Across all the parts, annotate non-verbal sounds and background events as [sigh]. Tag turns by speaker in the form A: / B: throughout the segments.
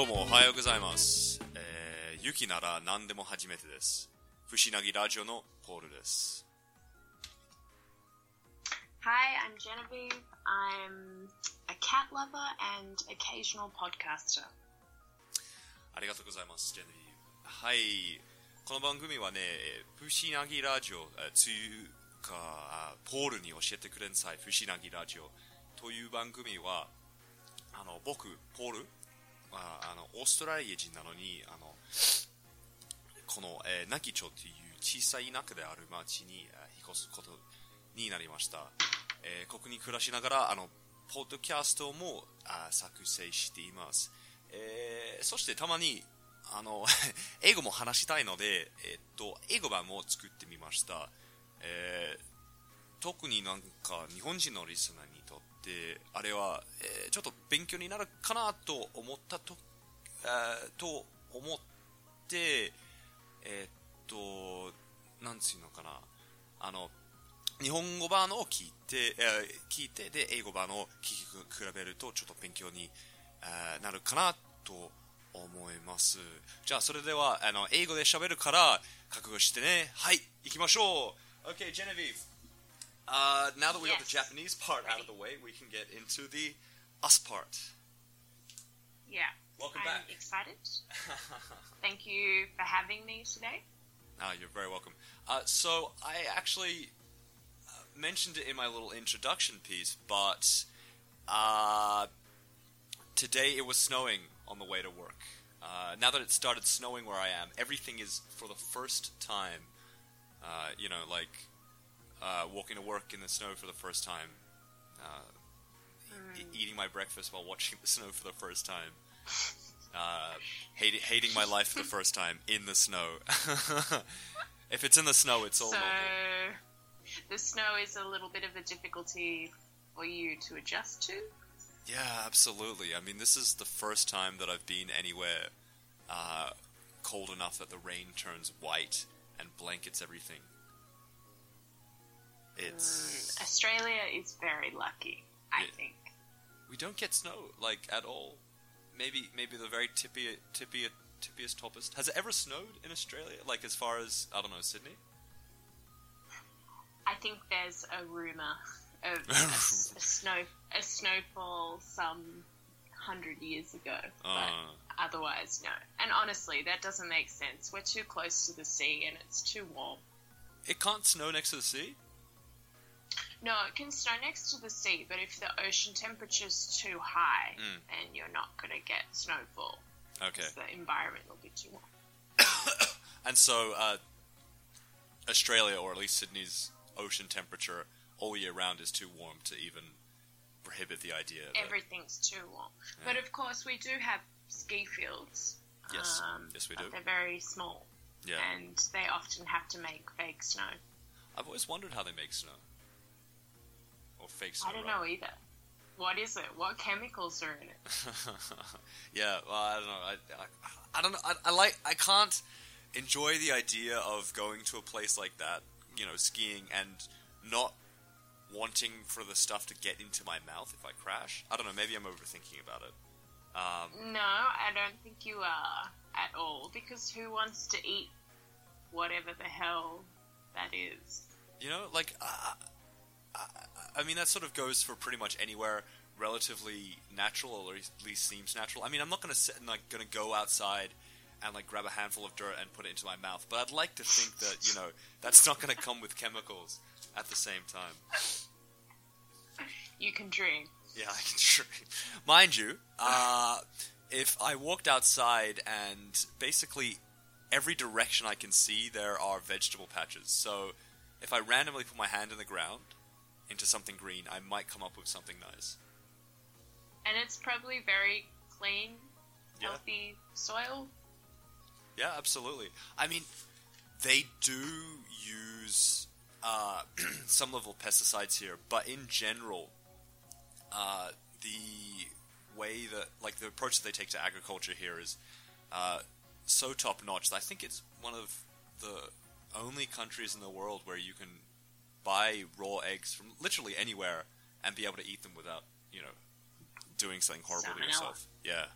A: どうもおはようございます。えー、ユキなら何でも初めてです。不思議ラジオのポールです。
B: Hi, I'm Genevieve. I'm a cat lover and occasional podcaster.
A: ありがとうございます、ジェネビー。はい。この番組はね、えー不思議ラジオ、えーつうか、あポールに教えてくれんさい、不思議ラジオという番組は、あの、僕、ポール、ああの、オーストラリア人なのに、あの、この、えー、ナキ町という小さい田舎である町に、えー引っ越すことになりました。えーここに暮らしながら、あの、ポッドキャストもあ作成しています。えーそしてたまに、あの、[laughs] 英語も話したいので、えっと、英語版も作ってみました。えー特になんか日本人のリスナーにとって、あれは、えーちょっと勉強になるかなと思ったと、えーと思って、えーっと、なんつうのかな、あの、日本語版のを聞いて、えー聞いて、で、英語版を聞き比べると、ちょっと勉強に、えーなるかなと思います。じゃあ、それでは、あの、英語で喋るから、覚悟してね。はい、行きましょう !Okay, Genevieve. Uh, now that we got the Japanese part out of the way, we can get into the us part.
B: Yeah.
A: Welcome
B: I'm
A: back.
B: excited. [laughs] Thank you for having me today.
A: Ah, you're very welcome. Uh, so I actually uh, mentioned it in my little introduction piece, but uh, today it was snowing on the way to work. Uh, now that it started snowing where I am, everything is for the first time. Uh, you know, like uh, walking to work in the snow for the first time, uh, e- eating my breakfast while watching the snow for the first time. Uh, hating, hating my life for the first time in the snow. [laughs] if it's in the snow, it's all
B: so,
A: normal.
B: the snow is a little bit of a difficulty for you to adjust to.
A: Yeah, absolutely. I mean, this is the first time that I've been anywhere uh, cold enough that the rain turns white and blankets everything. It's
B: Mm, Australia is very lucky, I think.
A: we don't get snow like at all. Maybe maybe the very tippy tippy tippiest toppest. Has it ever snowed in Australia? Like as far as I don't know Sydney.
B: I think there's a rumor of [laughs] a, a snow a snowfall some hundred years ago, but
A: Uh,
B: otherwise no. And honestly, that doesn't make sense. We're too close to the sea, and it's too warm.
A: it can't snow next to the sea.
B: No, it can snow next to the sea, but if the ocean temperature's too high,
A: Mm.
B: then you're not going to get snowfall.
A: Okay.
B: The environment will be too warm. [coughs]
A: And so, uh, Australia, or at least Sydney's ocean temperature all year round is too warm to even prohibit the idea. That,
B: Everything's too warm. But of course, we do have ski fields.
A: Yes.
B: um,
A: Yes, we do.
B: They're very small,
A: yeah,
B: and they often have to make fake snow.
A: I've always wondered how they make snow fake.
B: I don't know either. What is it? What chemicals are in it? [laughs]
A: yeah, well, I don't know. I, I, I don't know. I, I like. I can't enjoy the idea of going to a place like that, you know, skiing and not wanting for the stuff to get into my mouth if I crash. I don't know. Maybe I'm overthinking about it. Um,
B: No, I don't think you are at all. Because who wants to eat whatever the hell that is?
A: You know, like, uh, I, I mean, that sort of goes for pretty much anywhere relatively natural, or at least seems natural. I mean, I'm not gonna sit and like gonna go outside and like grab a handful of dirt and put it into my mouth, but I'd like to think that you know that's not gonna come with chemicals at the same time.
B: You can dream.
A: Yeah, I can [laughs] dream. Mind you, uh, if I walked outside and basically every direction I can see, there are vegetable patches. So if I randomly put my hand in the ground into something green, I might come up with something nice.
B: And it's probably very clean,
A: Yeah.
B: healthy soil.
A: Yeah, absolutely. I mean, they do use uh, [clears throat] some level of pesticides here, but in general, uh, the way that, like, the approach that they take to agriculture here is uh, so top notch. I think it's one of the only countries in the world where you can buy raw eggs from literally anywhere and be able to eat them without, you know, doing something horrible to yourself. Yeah.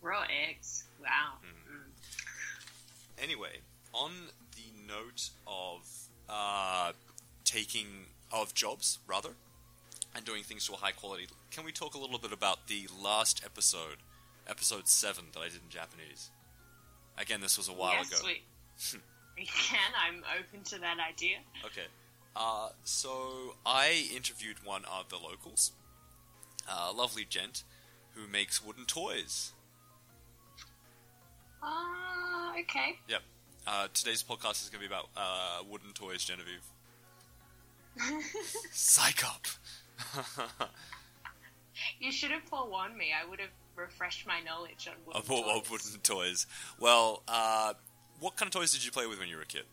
B: Raw eggs. Wow.
A: Hmm.
B: Mm.
A: Anyway, on the note of uh, taking of jobs rather, and doing things to a high quality, can we talk a little bit about the last episode, episode seven that I did in Japanese? Again, this was a while
B: yes,
A: ago. [laughs]
B: can. I'm open to that idea.
A: Okay. Uh, so I interviewed one of the locals, a lovely gent who makes wooden toys.
B: Ah, okay.
A: Yep. Uh, today's podcast is going to be about uh, wooden toys, Genevieve. [laughs] Psych up.
B: you should have forewarned me. I would have refreshed my knowledge on wooden
A: of,
B: toys.
A: of wooden toys. Well, uh, what kind of toys did you play with when you were a kid?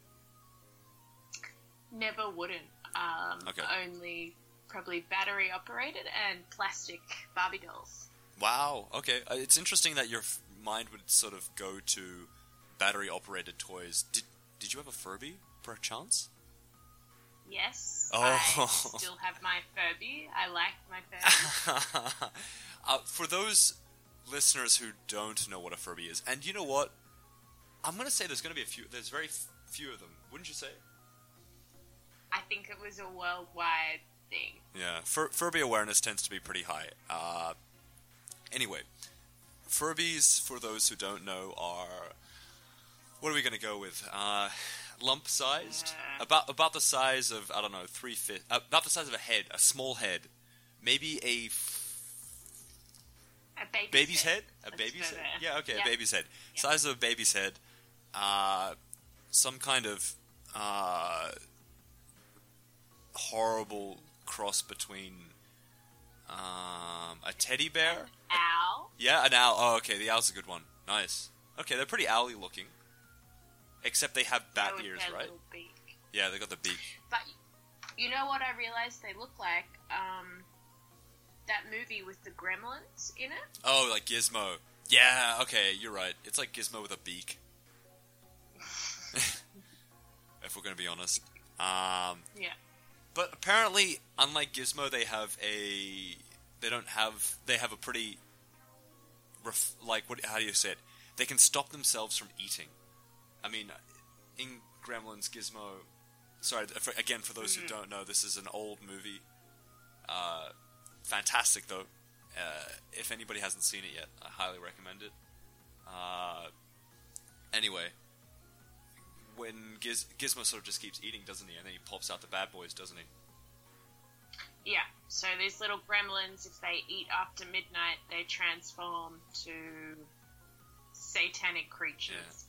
B: Never wooden. Um,
A: Okay.
B: Only probably battery operated and plastic Barbie dolls.
A: Wow. Okay. Uh, it's interesting that your f- mind would sort of go to battery operated toys. Did Did you have a Furby, perchance?
B: Yes.
A: Oh.
B: I still have my Furby. I like my Furby. [laughs]
A: uh, for those listeners who don't know what a Furby is, and you know what, I'm going to say there's going to be a few. There's very f- few of them, wouldn't you say?
B: I think it was a worldwide thing.
A: Yeah, Fur- Furby awareness tends to be pretty high. Uh, anyway, Furbies, for those who don't know, are what are we going to go with? Uh, lump sized,
B: Uh.
A: about about the size of I don't know three fifth, uh, about the size of a head, a small head, maybe a f-
B: A baby's,
A: baby's head, a
B: Let's
A: baby's head.
B: there.
A: Yeah, okay,
B: Yeah.
A: a baby's head,
B: Yeah.
A: size of a baby's head. Uh, some kind of uh, horrible cross between um, a teddy bear.
B: Owl.
A: Yeah, an owl. Oh, okay, the owl's a good one. Nice. Okay, they're pretty owly looking. Except they have bat
B: with
A: ears, right? Yeah, they got the beak.
B: But you know what I realized they look like? Um, that movie with the gremlins in it.
A: Oh, like Gizmo. Yeah, okay, you're right. It's like Gizmo with a beak. If we're going to be honest. Um,
B: Yeah.
A: but apparently, unlike Gizmo, they have a. They don't have. They have a pretty. Ref, like, what? how do you say it? They can stop themselves from eating. I mean, in Gremlins, Gizmo. Sorry, for, again, for those who
B: Mhm.
A: don't know, this is an old movie. Uh, fantastic, though. Uh, if anybody hasn't seen it yet, I highly recommend it. Uh, anyway, when Giz- Gizmo sort of just keeps eating, doesn't he? And then he pops out the bad boys, doesn't he?
B: Yeah. So these little gremlins, if they eat after midnight, they transform to satanic creatures.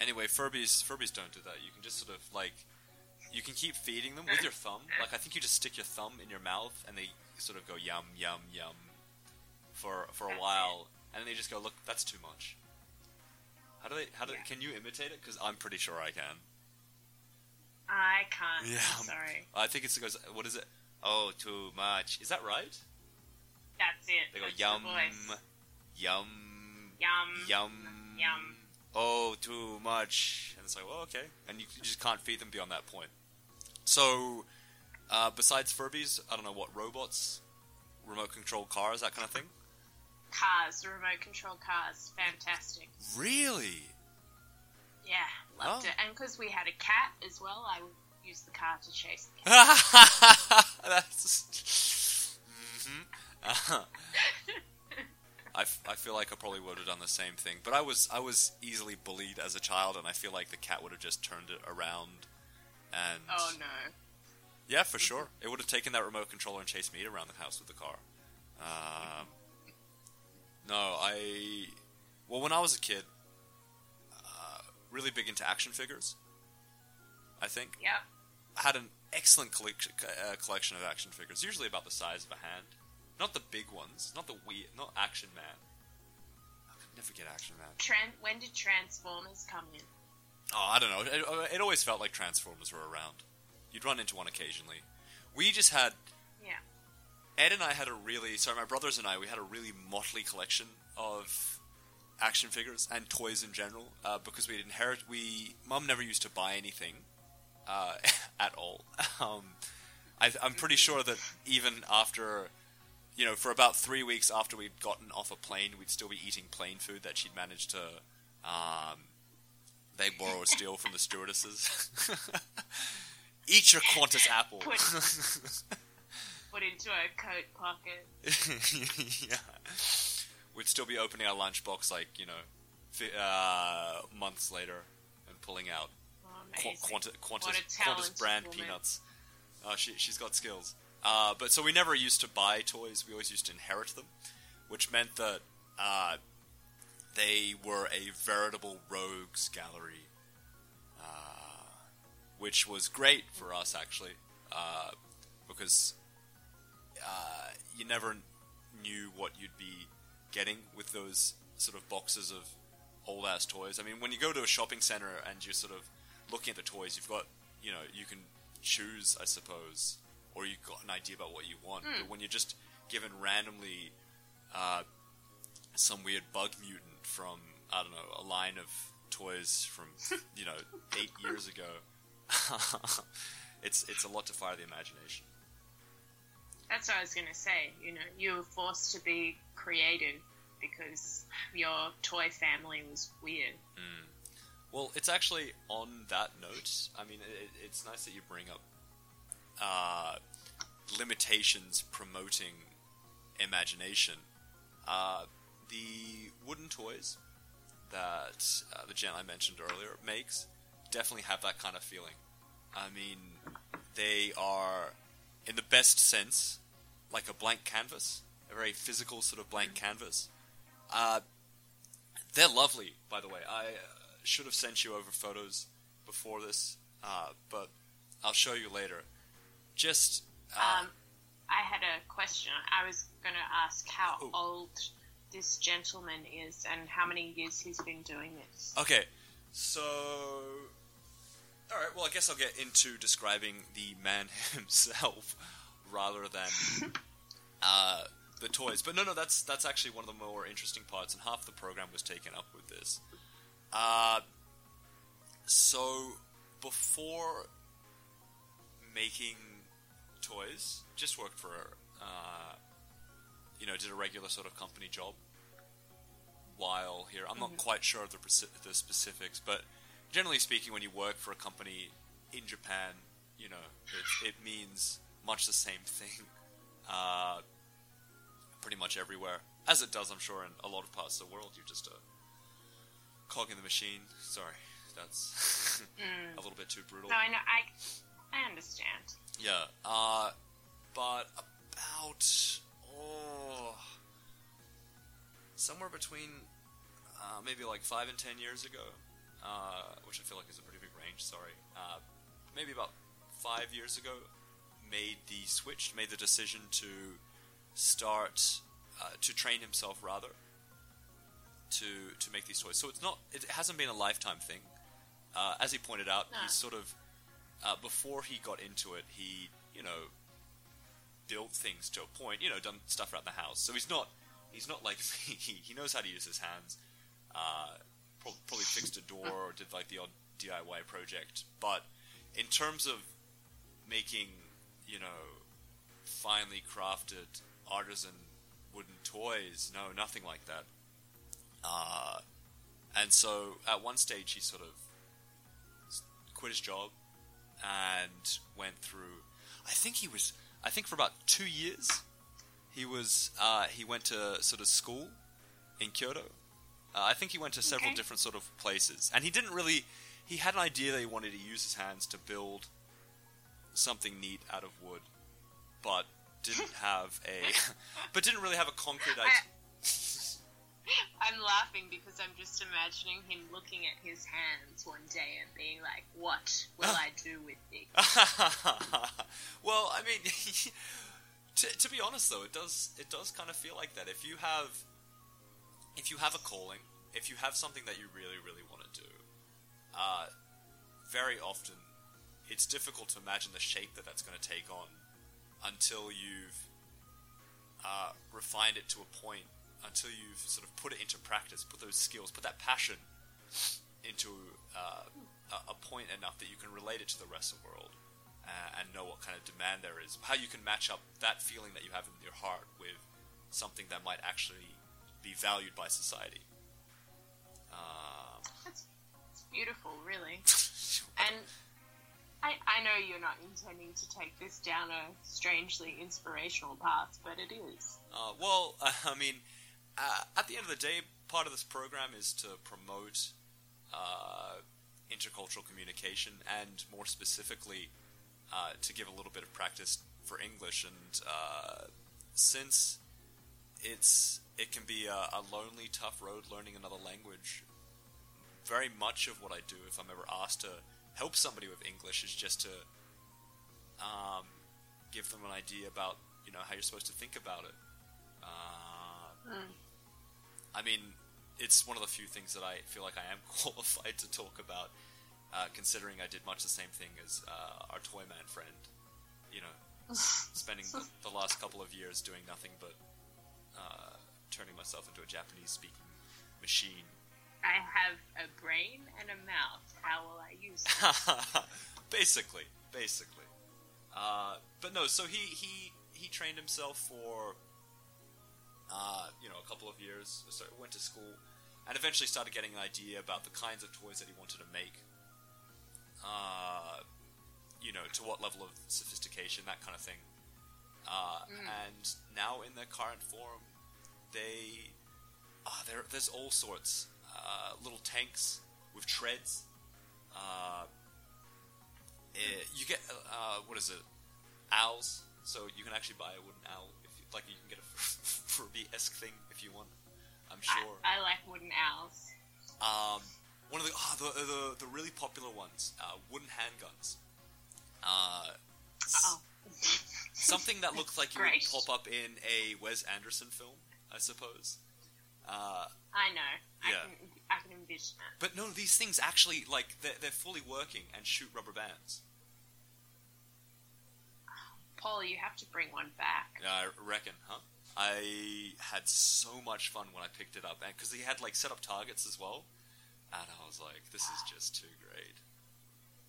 A: Anyway, Furbies Furbies don't do that. You can just sort of like you can keep feeding them with your thumb. [laughs] Like I think you just stick your thumb in your mouth and they sort of go yum yum yum for for a
B: That's
A: while, and then they just go, look, that's too much. How do they? How do?
B: Yeah.
A: Can you imitate it? Because I'm pretty sure I can.
B: I can't.
A: Yeah,
B: I'm sorry.
A: I think it's goes. What is it? Oh, too much. Is that right?
B: That's it.
A: They go
B: That's the
A: yum, yum,
B: Yum.
A: yum,
B: Yum.
A: Oh, too much. And it's like, well, okay. And you you just can't feed them beyond that point. So, uh, besides Furbies, I don't know what robots, remote control cars, that kind of thing.
B: Cars, remote control cars, fantastic. Really? Yeah, loved
A: Oh.
B: it. And because we had a cat as well, I would use the car to chase the [laughs] cat.
A: That's. hmm [laughs] I, f- I feel like I probably would have done the same thing, but I was I was easily bullied as a child, and I feel like the cat would have just turned it around, and
B: oh no.
A: yeah, for sure, it would have taken that remote controller and chased me around the house with the car. Um, no, I well when I was a kid, uh, really big into action figures. I think
B: Yep.
A: I had an excellent collection, uh, collection of action figures, usually about the size of a hand. Not the big ones, not the weird, not Action Man. I could never get Action Man.
B: Tran- when did Transformers come in?
A: Oh, I don't know. It, it always felt like Transformers were around. You'd run into one occasionally. We just had
B: Yeah.
A: Ed and I had a really sorry, my brothers and I we had a really motley collection of action figures and toys in general uh, because we'd inherit. We mum never used to buy anything uh, [laughs] at all. Um, I, I'm pretty sure that even after you know, for about three weeks after we'd gotten off a plane, we'd still be eating plane food that she'd managed to um, they borrow or steal from the stewardesses. [laughs] Eat your Qantas apple.
B: Put, put into a coat pocket. [laughs]
A: yeah. We'd still be opening our lunchbox like, you know, fi- uh, months later and pulling out
B: Oh,
A: Qu- Qantas, Qantas, Qantas brand
B: woman.
A: peanuts. Uh, she, she's got skills. Uh, but so we never used to buy toys. We always used to inherit them, which meant that uh, they were a veritable rogues gallery, uh, which was great for us actually, uh, because uh, you never knew what you'd be getting with those sort of boxes of old ass toys. I mean, when you go to a shopping center and you're sort of looking at the toys, you've got, you know, you can choose, I suppose, or you've got an idea about what you want. But when you're just given randomly uh, some weird bug mutant from, I don't know, a line of toys from, [laughs] you know, eight years ago, [laughs] it's it's a lot to fire the imagination.
B: That's what I was going to say. You know, you were forced to be creative because your toy family was weird.
A: Well, it's actually on that note. I mean, it, it's nice that you bring up uh, limitations promoting imagination. Uh, the wooden toys that uh, the gent I mentioned earlier makes definitely have that kind of feeling. I mean, they are, in the best sense, like a blank canvas, a very physical sort of blank canvas. Uh, they're lovely, by the way. I uh, should have sent you over photos before this, uh, but I'll show you later. Just uh,
B: Um, I had a question. I was going to ask how
A: Oh.
B: old this gentleman is and how many years he's been doing this.
A: okay, so all right. Well, I guess I'll get into describing the man [laughs] himself rather than [laughs] uh, the toys. But no, no, that's that's actually one of the more interesting parts, and half the program was taken up with this. Uh, so before making toys, just worked for, uh, you know, did a regular sort of company job while here. I'm not quite sure of the, the specifics, but generally speaking, when you work for a company in Japan, you know, it, it means much the same thing, [laughs] uh, pretty much everywhere, as it does, I'm sure, in a lot of parts of the world. You're just a cog in the machine. Sorry, that's [laughs]
B: Mm.
A: a little bit too brutal.
B: No, I know. I, I understand.
A: Yeah, uh, but about oh, somewhere between uh, maybe like five and ten years ago, uh, which I feel like is a pretty big range. Sorry, uh, maybe about five years ago, made the switch, made the decision to start uh, to train himself rather to to make these toys. So it's not it hasn't been a lifetime thing. Uh, as he pointed out,
B: No.
A: he's sort of uh, before he got into it, he you know built things to a point, you know, done stuff around the house. So he's not he's not like [laughs] me. He, he knows how to use his hands. Probably fixed a door or did like the odd DIY project. But in terms of making, you know, finely crafted artisan wooden toys, no, nothing like that. Uh, and so at one stage he sort of quit his job and went through. I think he was. I think for about two years, he was. Uh, he went to sort of school in Kyoto. Uh, I think he went to several
B: Okay.
A: different sort of places, and he didn't really. He had an idea that he wanted to use his hands to build something neat out of wood, but didn't [laughs] have a. [laughs] but didn't really have a concrete idea. [laughs]
B: I'm laughing because I'm just imagining him looking at his hands one day and being like, "What will I do with these?"
A: well, I mean, to, to be honest though, it does it does kind of feel like that. If you have if you have a calling, if you have something that you really really want to do, uh, very often it's difficult to imagine the shape that that's going to take on until you've uh, refined it to a point, until you've sort of put it into practice, put those skills, put that passion into uh, a, point enough that you can relate it to the rest of the world. uh, and know what kind of demand there is. How you can match up that feeling that you have in your heart with something that might actually be valued by society. Um,
B: That's, beautiful, really. [laughs] And I, I know you're not intending to take this down a strangely inspirational path, but it is.
A: Uh, well, [laughs] I mean, uh, at the end of the day, part of this program is to promote uh, intercultural communication and, more specifically, uh, to give a little bit of practice for English. And uh, since it's it can be a, a lonely, tough road learning another language, very much of what I do, if I'm ever asked to help somebody with English, is just to um, give them an idea about you know how you're supposed to think about it. Uh,
B: Mm.
A: I mean, it's one of the few things that I feel like I am [laughs] qualified to talk about, uh, considering I did much the same thing as uh, our toy man friend. You know, [laughs] spending the, the last couple of years doing nothing but uh, turning myself into a Japanese speaking machine.
B: I have a brain and a mouth. How will I use it? [laughs]
A: basically, basically. Uh, but no, so he he he trained himself for uh, you know a couple of years. So went to school and eventually started getting an idea about the kinds of toys that he wanted to make. Uh, you know, to what level of sophistication, that kind of thing. Uh, And now in their current form, they ah, there there's all sorts uh, little tanks with treads. Uh, eh, you get uh, what is it? Owls. So you can actually buy a wooden owl if you, like you can get a [laughs] Furby esque thing if you want. I'm sure.
B: I, I like wooden owls.
A: Um, one of the, ah, the the the really popular ones, uh, wooden handguns. Uh,
B: Oh.
A: something that looks like you [laughs]
B: Great.
A: would pop up in a Wes Anderson film, I suppose. Uh,
B: I know.
A: Yeah.
B: I can I can envision it.
A: but no, these things actually like they're, they're fully working and shoot rubber bands.
B: Paul, you have to bring one back.
A: I reckon, huh? I had so much fun when I picked it up, because they had like set up targets as well, and I was like, "This is just too great."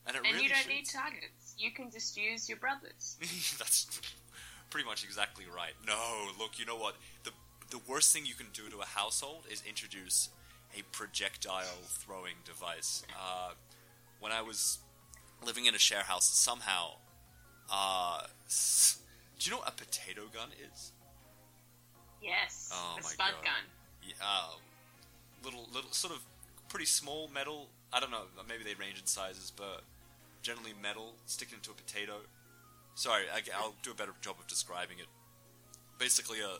A: And it
B: And
A: really
B: you don't
A: shoots.
B: need targets. You can just use your brothers. [laughs]
A: That's pretty much exactly right. No, look, you know what? The the worst thing you can do to a household is introduce a projectile throwing device. Uh, when I was living in a share house, somehow, uh, s- [laughs] do you know what a potato gun is?
B: Yes.
A: Oh
B: a
A: my
B: spud
A: God.
B: gun.
A: Yeah, uh, little, little, sort of pretty small metal. I don't know. Maybe they range in sizes, but generally metal sticking into a potato. Sorry, I, will do a better job of describing it. Basically, a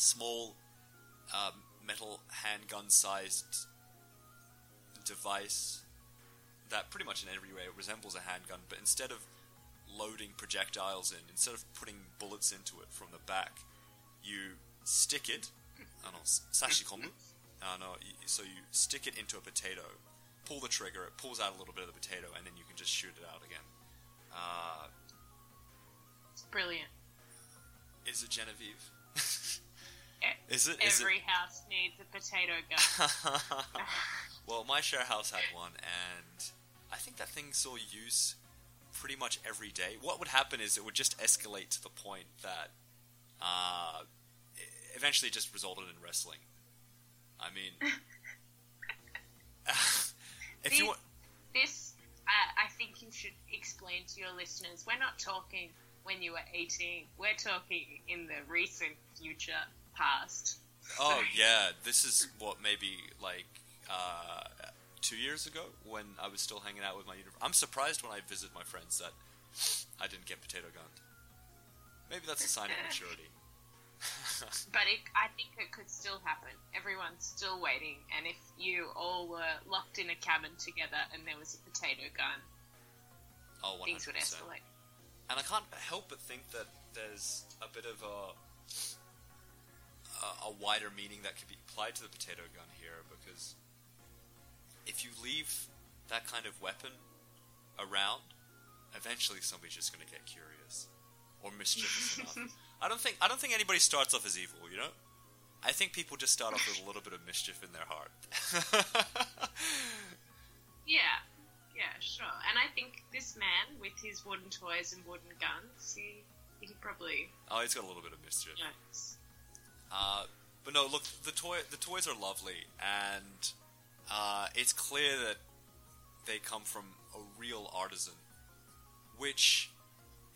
A: small um, metal handgun-sized device that pretty much in every way resembles a handgun, but instead of loading projectiles in, instead of putting bullets into it from the back, you stick it. I don't know, sashi komu. Uh, no, y- so you stick it into a potato, pull the trigger, it pulls out a little bit of the potato, and then you can just shoot it out again. Uh,
B: It's brilliant.
A: is it Genevieve? [laughs] Is it? Is
B: Every house needs a potato gun. [laughs]
A: well, my share house had one, and I think that thing saw use pretty much every day. What would happen is it would just escalate to the point that uh, eventually it just resulted in wrestling. I mean, [laughs] [laughs] if you want.
B: this, I, I think you should explain to your listeners. We're not talking when you were 18. We're talking in the recent future past.
A: Oh yeah, this is what maybe like uh, two years ago when I was still hanging out with my. Uni- I'm surprised when I visit my friends that I didn't get potato gunned. Maybe that's a sign of maturity. [laughs]
B: But it, I think it could still happen. Everyone's still waiting, and if you all were locked in a cabin together and there was a potato gun,
A: oh, 100%.
B: things would escalate.
A: And I can't help but think that there's a bit of a a, a wider meaning that could be applied to the potato gun here because if you leave that kind of weapon around, eventually somebody's just going to get curious or mischievous [laughs] enough. I don't think I don't think anybody starts off as evil, you know. I think people just start off with a little bit of mischief in their heart. [laughs]
B: Yeah, yeah, sure. And I think this man with his wooden toys and wooden guns, he he probably
A: Oh, he's got a little bit of mischief.
B: knows.
A: Uh, but no, look, the toy the toys are lovely, and uh, it's clear that they come from a real artisan, which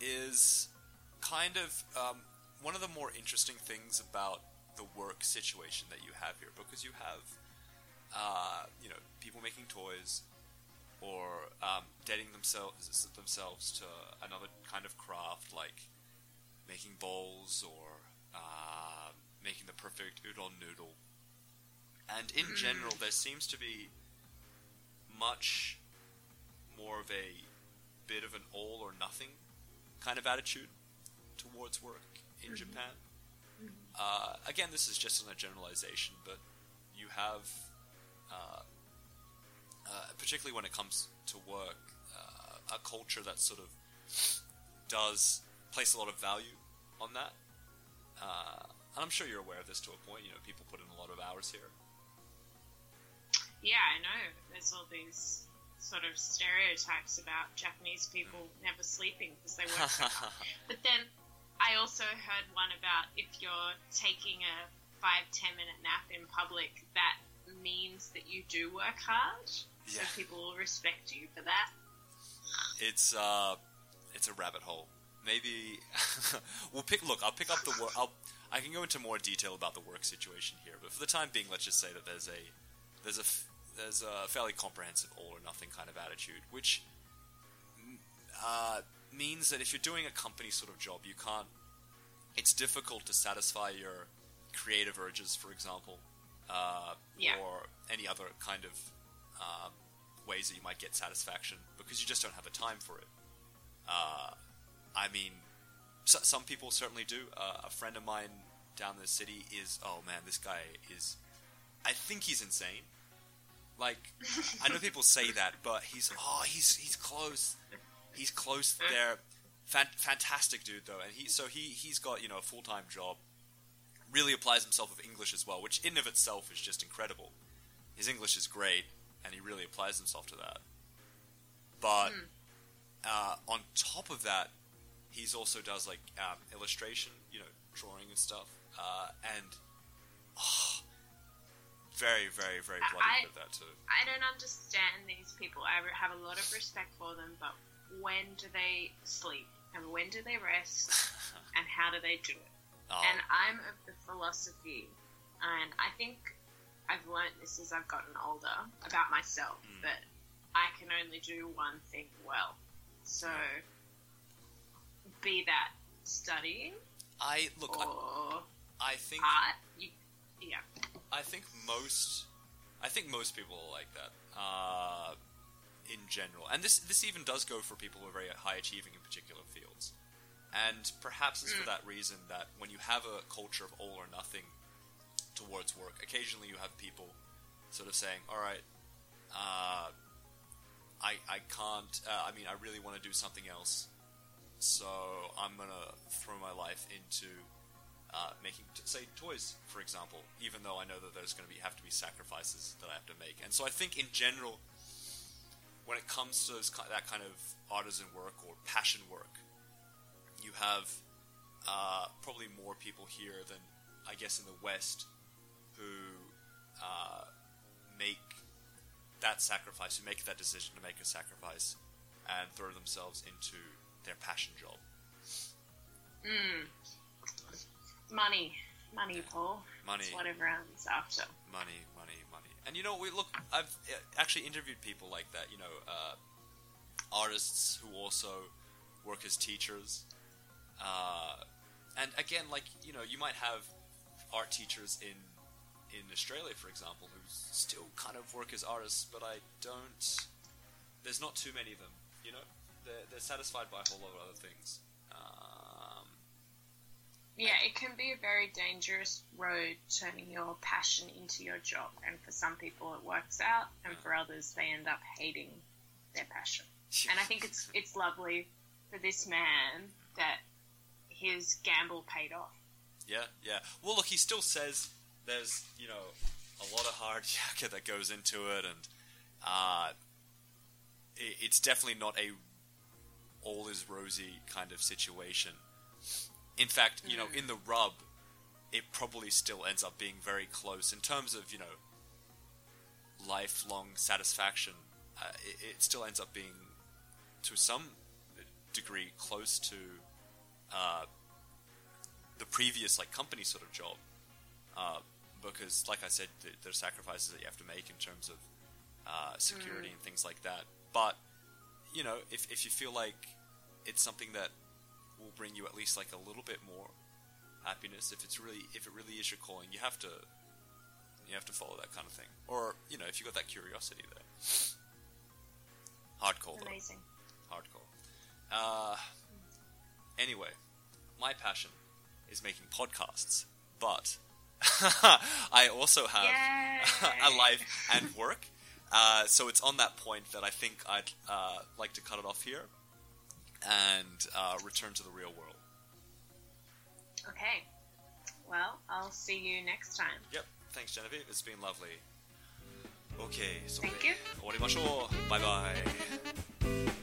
A: is kind of um, one of the more interesting things about the work situation that you have here, because you have uh, you know people making toys or um, dedicating themselves themselves to another kind of craft like making bowls or uh, making the perfect udon noodle. And in general, there seems to be much more of a bit of an all or nothing kind of attitude towards work in Japan. Uh, again, this is just on a generalization, but you have, uh, uh, particularly when it comes to work, uh, a culture that sort of does place a lot of value on that. And I'm sure you're aware of this to a point. You know, people put in a lot of hours here.
B: Yeah, I know. There's all these sort of stereotypes about Japanese people never sleeping because they work so hard. [laughs] But then I also heard one about if you're taking a five ten minute nap in public, that means that you do work hard. So people will respect you for that.
A: It's uh, it's a rabbit hole. Maybe [laughs] we'll pick. Look, I'll pick up the work. I'll I can go into more detail about the work situation here, but for the time being, let's just say that there's a there's a there's a fairly comprehensive all or nothing kind of attitude, which uh, means that if you're doing a company sort of job, you can't. It's difficult to satisfy your creative urges, for example, uh,
B: Yeah.
A: or any other kind of um, ways that you might get satisfaction because you just don't have the time for it. Uh, I mean, so, some people certainly do. Uh, a friend of mine down in the city is, oh man, this guy is. I think he's insane. Like, I know people say that, but he's oh, he's he's close. He's close there. Fan- fantastic dude though, and he so he he's got you know a full time job. Really applies himself with English as well, which in of itself is just incredible. His English is great, and he really applies himself to that. But uh, on top of that, he's also does like um, illustration, you know, drawing and stuff, uh, and oh, very, very, very bloody
B: I-
A: that too.
B: I don't understand these people. I have a lot of respect for them, but when do they sleep? And when do they rest? [laughs] And how do they do it?
A: Oh,
B: And I'm of the philosophy, and I think I've learnt this as I've gotten older about myself,
A: Mm.
B: that I can only do one thing well. So, be that studying
A: I look. I, I think.
B: art. You, yeah.
A: I think most. I think most people are like that. Uh, in general, and this this even does go for people who are very high achieving in particular fields. And perhaps it's for that reason that when you have a culture of all or nothing towards work, occasionally you have people sort of saying, "All right, uh, I I can't. Uh, I mean, I really want to do something else, so I'm gonna throw my life into uh, making, t- say, toys, for example. Even though I know that there's to be have to be sacrifices that I have to make, and so I think in general, when it comes to those, that kind of artisan work or passion work, you have uh, probably more people here than I guess in the West who uh, make that sacrifice, who make that decision to make a sacrifice and throw themselves into their passion job.
B: Mm. Money. Money, Paul.
A: Money.
B: That's what everyone's after.
A: money, money, money. And you know, we look. I've uh, actually interviewed people like that. You know, uh, artists who also work as teachers. Uh, and again, like you know, you might have art teachers in in Australia, for example, who still kind of work as artists, but I don't. There's not too many of them. You know, they're they're satisfied by a whole lot of other things. Um,
B: Yeah, it can be a very dangerous road turning your passion into your job. And for some people, it works out, and for others, they end up hating their passion. [laughs] And I think it's it's lovely for this man that his gamble paid off.
A: Yeah, yeah. Well, look, he still says there's, you know, a lot of hard [laughs] yakka that goes into it, and uh, it, it's definitely not a all is rosy kind of situation. In fact, you know, in the rub, it probably still ends up being very close in terms of you know lifelong satisfaction. Uh, it, it, still ends up being to some degree close to uh, the previous like company sort of job. Uh, because, like I said, the, there are sacrifices that you have to make in terms of uh, security mm. and things like that. But you know, if if you feel like it's something that will bring you at least like a little bit more happiness, if it's really if it really is your calling, you have to you have to follow that kind of thing. Or you know, if you got that curiosity there. Hardcore.
B: Amazing.
A: Hardcore. Uh, anyway, my passion is making podcasts, but [laughs] I also have [laughs] a life and work. Uh, so it's on that point that I think I'd uh, like to cut it off here and uh, return to the real world.
B: Okay. Well, I'll see you next time.
A: Yep. Thanks, Genevieve. It's been lovely. Okay,
B: so Thank you.
A: 終わりましょう。バイバイ。